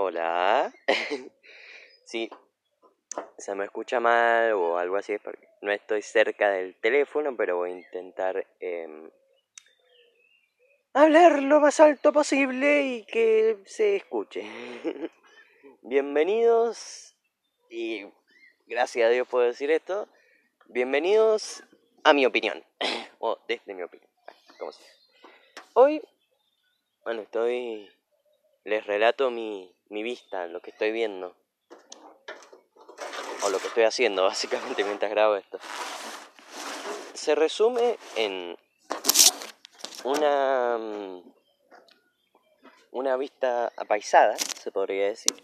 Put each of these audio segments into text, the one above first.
Hola. sí, se me escucha mal o algo así, porque no estoy cerca del teléfono, pero voy a intentar em, hablar lo más alto posible y que se escuche. Bienvenidos, y gracias a Dios puedo decir esto, bienvenidos a mi opinión, o desde mi opinión, como sea. Hoy, bueno, estoy, les relato mi, mi vista, lo que estoy viendo. O lo que estoy haciendo, básicamente, mientras grabo esto. Se resume en una, mm, una vista apaisada, se podría decir.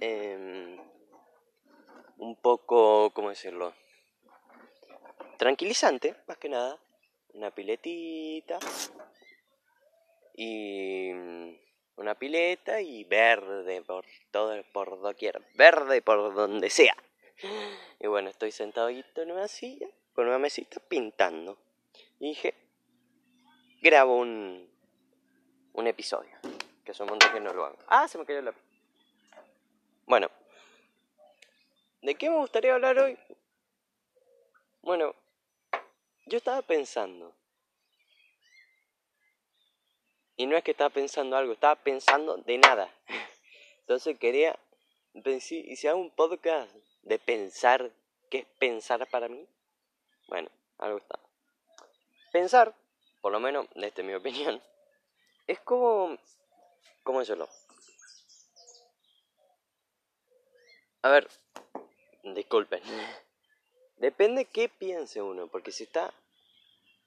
Em, un poco, ¿cómo decirlo? Tranquilizante, más que nada. Una piletita. Y mm, una pileta y verde por todo, por doquier, verde por donde sea. Y bueno, estoy sentadito en una silla, con una mesita, pintando. Y dije, grabo un, un episodio, que son un montón que no lo hago. Ah, se me cayó la... Bueno, ¿de qué me gustaría hablar hoy? Bueno, yo estaba pensando y no es que estaba pensando algo, estaba pensando de nada. Entonces quería decir, ¿y si hago un podcast de pensar? ¿Qué es pensar para mí? Bueno, algo está. Pensar, por lo menos desde mi opinión, es como... ¿Cómo decirlo? A ver, disculpen. Depende qué piense uno, porque si está...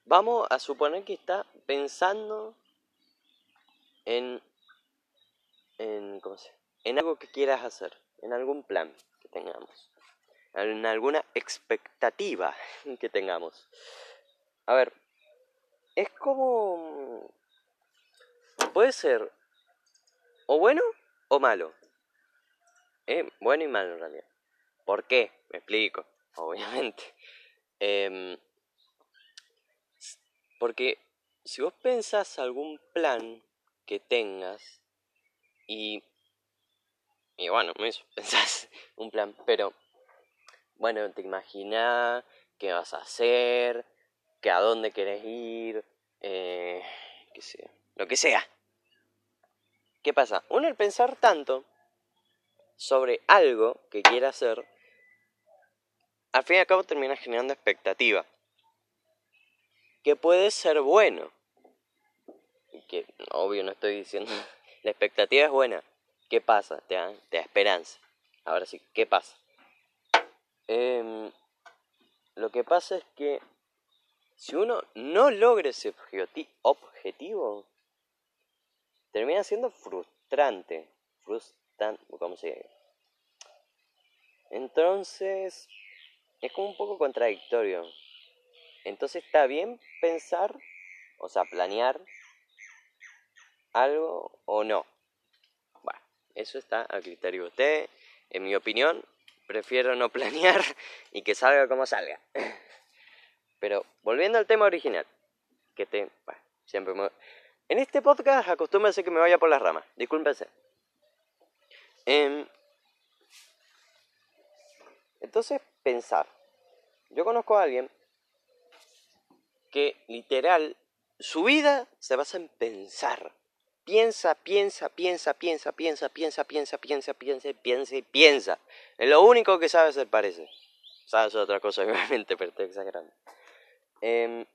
Vamos a suponer que está pensando en, en, ¿cómo se? en algo que quieras hacer, en algún plan que tengamos, en alguna expectativa que tengamos. A ver, es como... Puede ser o bueno o malo. Bueno y malo en realidad. ¿Por qué? Me explico, obviamente. Eh, porque si vos pensás algún plan que tengas y, y bueno, eso, pensás un plan, pero bueno, te imaginas qué vas a hacer, que a dónde querés ir, eh, que sea, lo que sea. ¿Qué pasa? Uno al pensar tanto sobre algo que quiere hacer, al fin y al cabo termina generando expectativa. Que puede ser bueno, que obvio no estoy diciendo, la expectativa es buena. ¿Qué pasa? Te da, te da esperanza. Ahora sí, ¿qué pasa? Em, lo que pasa es que si uno no logra ese objetivo, termina siendo frustrante. Frustrante, ¿cómo se llama? Entonces, es como un poco contradictorio. Entonces está bien pensar, o sea, planear algo o no. Bueno, eso está a criterio de usted. En mi opinión, prefiero no planear y que salga como salga. Pero volviendo al tema original, que te, bueno, siempre En este podcast acostúmbense que me vaya por las ramas, discúlpense. Em, entonces, pensar. Yo conozco a alguien que literal, su vida se basa en pensar piensa, piensa, piensa, piensa, piensa, piensa, piensa, piensa, piensa, piensa piensa. Es lo único que sabe hacer, parece. Sabes otra cosa, obviamente, pero estoy exagerando. Eh,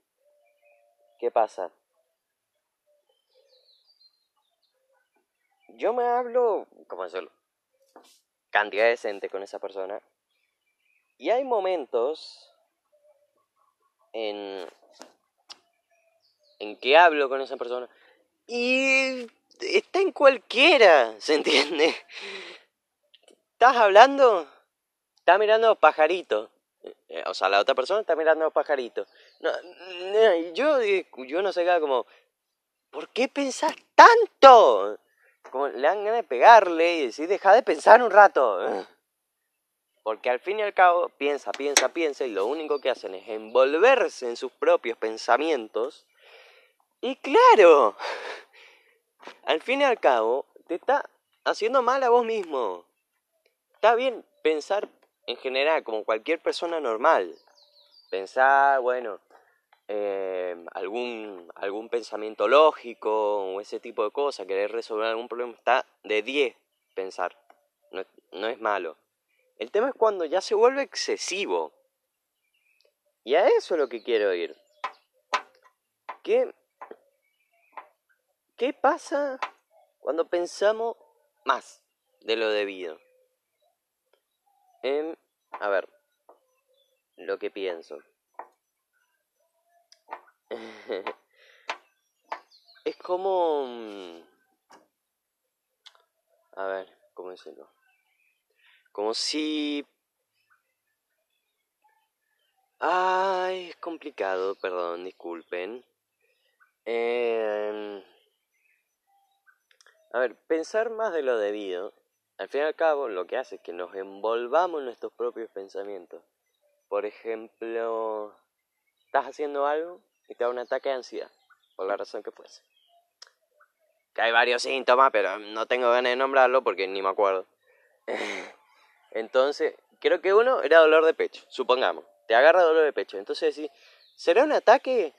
¿Qué pasa? Yo me hablo, ¿cómo decirlo? Cantidad decente con esa persona. Y hay momentos en, en que hablo con esa persona y está en cualquiera, ¿se entiende? ¿Estás hablando? Está mirando los pajaritos. Eh, o sea, la otra persona está mirando los pajaritos. No, yo, yo no sé, como, ¿por qué pensás tanto? Como le dan ganas de pegarle y decir, deja de pensar un rato. Porque al fin y al cabo, piensa, piensa, piensa, y lo único que hacen es envolverse en sus propios pensamientos y claro, al fin y al cabo, te está haciendo mal a vos mismo. Está bien pensar en general como cualquier persona normal. Pensar, bueno, eh, algún, algún pensamiento lógico o ese tipo de cosas, querer resolver algún problema, está de 10 pensar. No, no es malo. El tema es cuando ya se vuelve excesivo. Y a eso es lo que quiero ir. ¿Qué, qué pasa cuando pensamos más de lo debido? Em, a ver, lo que pienso. es como... Mm, a ver, ¿cómo decirlo? Como si... Ay, es complicado, perdón, disculpen. Eh... A ver, pensar más de lo debido, al fin y al cabo, lo que hace es que nos envolvamos en nuestros propios pensamientos. Por ejemplo, estás haciendo algo y te da un ataque de ansiedad, por la razón que fuese. Que hay varios síntomas, pero no tengo ganas de nombrarlo porque ni me acuerdo. Entonces, creo que uno era dolor de pecho, supongamos. Te agarra dolor de pecho. Entonces decís, ¿será un ataque?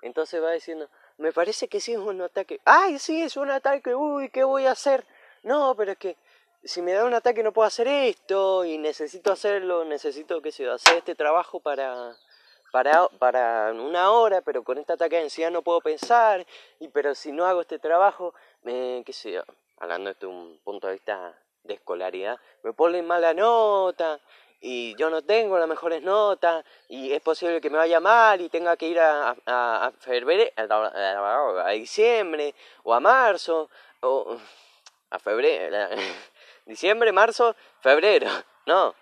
Entonces va diciendo, me parece que sí es un ataque. ¡Ay, sí, es un ataque! ¡Uy, qué voy a hacer! No, pero es que si me da un ataque no puedo hacer esto y necesito hacerlo, necesito, qué sé yo, hacer este trabajo para, para, para una hora, pero con este ataque de ansiedad no puedo pensar, y pero si no hago este trabajo, me, qué sé yo, hablando desde un punto de vista de escolaridad, me ponen mala nota, y yo no tengo las mejores notas y es posible que me vaya mal y tenga que ir a, a, febrero, a, diciembre o a marzo o a febrero, diciembre, marzo, febrero, no,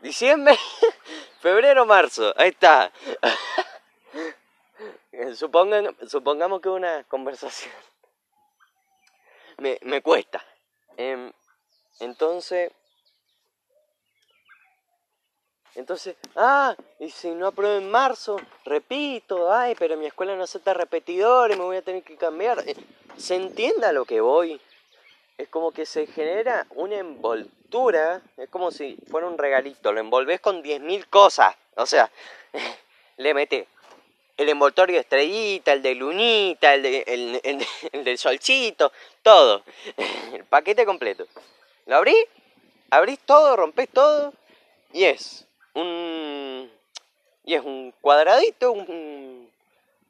diciembre, febrero, marzo, ahí está. Supongan, supongamos que una conversación me, me cuesta. Em, entonces entonces, ah, y si no apruebo en marzo, repito, ay, pero mi escuela no acepta repetidores, me voy a tener que cambiar. Eh, ¿Se entienda lo que voy? Es como que se genera una envoltura, es como si fuera un regalito, lo envolves con 10.000 cosas. O sea, le mete el envoltorio de estrellita, el de lunita, el, de, el, el del solcito, todo. El paquete completo. Lo abrí, abrís todo, rompés todo y es un y es un cuadradito, un,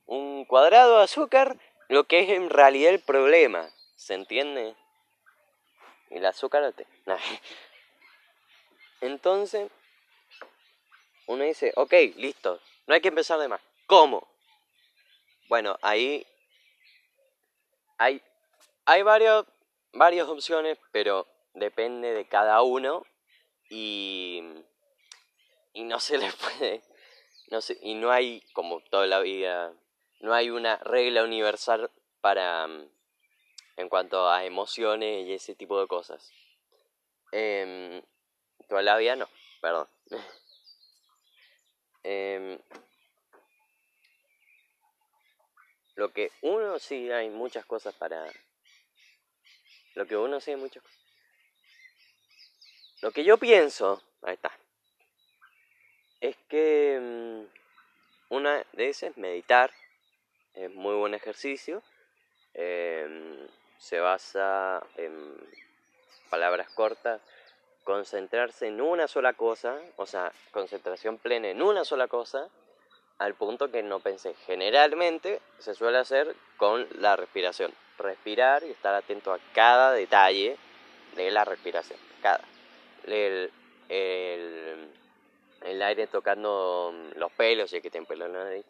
un cuadrado de azúcar, lo que es en realidad el problema, ¿se entiende? El azúcar te... Entonces, uno dice, ok, listo, no hay que empezar de más. ¿Cómo? Bueno, ahí hay, hay varios, varias opciones, pero depende de cada uno y y no se le puede, no sé, y no hay, como toda la vida, no hay una regla universal para, mm, en cuanto a emociones y ese tipo de cosas. Eh, toda la vida no, perdón. eh, lo que uno sí hay muchas cosas para lo que uno sí hay muchas cosas lo que yo pienso ahí está es que mm, una de esas es meditar, es muy buen ejercicio, em, se basa en palabras cortas, concentrarse en una sola cosa, o sea, concentración plena en una sola cosa, al punto que no pensé. Generalmente se suele hacer con la respiración. Respirar y estar atento a cada detalle de la respiración. Cada. el aire tocando mm, los pelos, y que tienen pelo en la nariz.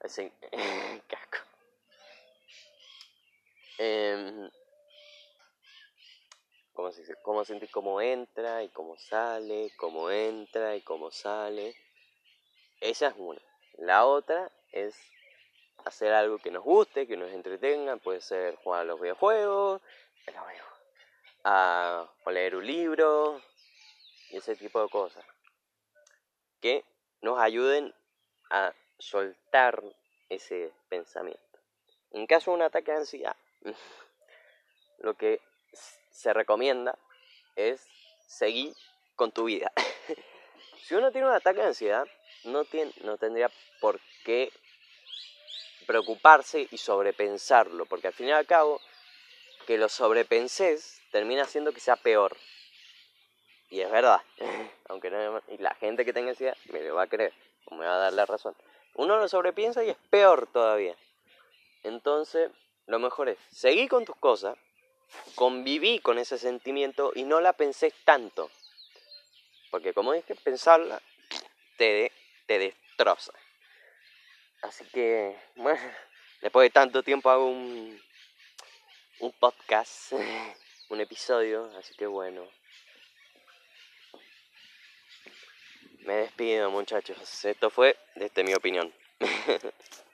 Así, casco. Eh, ¿cómo, se dice? ¿Cómo entra y cómo sale? ¿Cómo entra y cómo sale? Esa es una. La otra es hacer algo que nos guste, que nos entretenga. Puede ser jugar a los videojuegos, a, leer un libro y ese tipo de cosas que nos ayuden a soltar ese pensamiento. En caso de un ataque de ansiedad, lo que se recomienda es seguir con tu vida. si uno tiene un ataque de ansiedad, no, tiene, no tendría por qué preocuparse y sobrepensarlo, porque al fin y al cabo, que lo sobrepenses termina haciendo que sea peor. Y es verdad, aunque no, y la gente que tenga ansiedad me lo va a creer, o me va a dar la razón. Uno lo sobrepiensa y es peor todavía. Entonces, lo mejor es seguir con tus cosas, conviví con ese sentimiento y no la pensé tanto. Porque como dije, pensarla te, te destroza. Así que, bueno, después de tanto tiempo hago un, un podcast, un episodio, así que bueno. Me despido muchachos, esto fue desde mi opinión.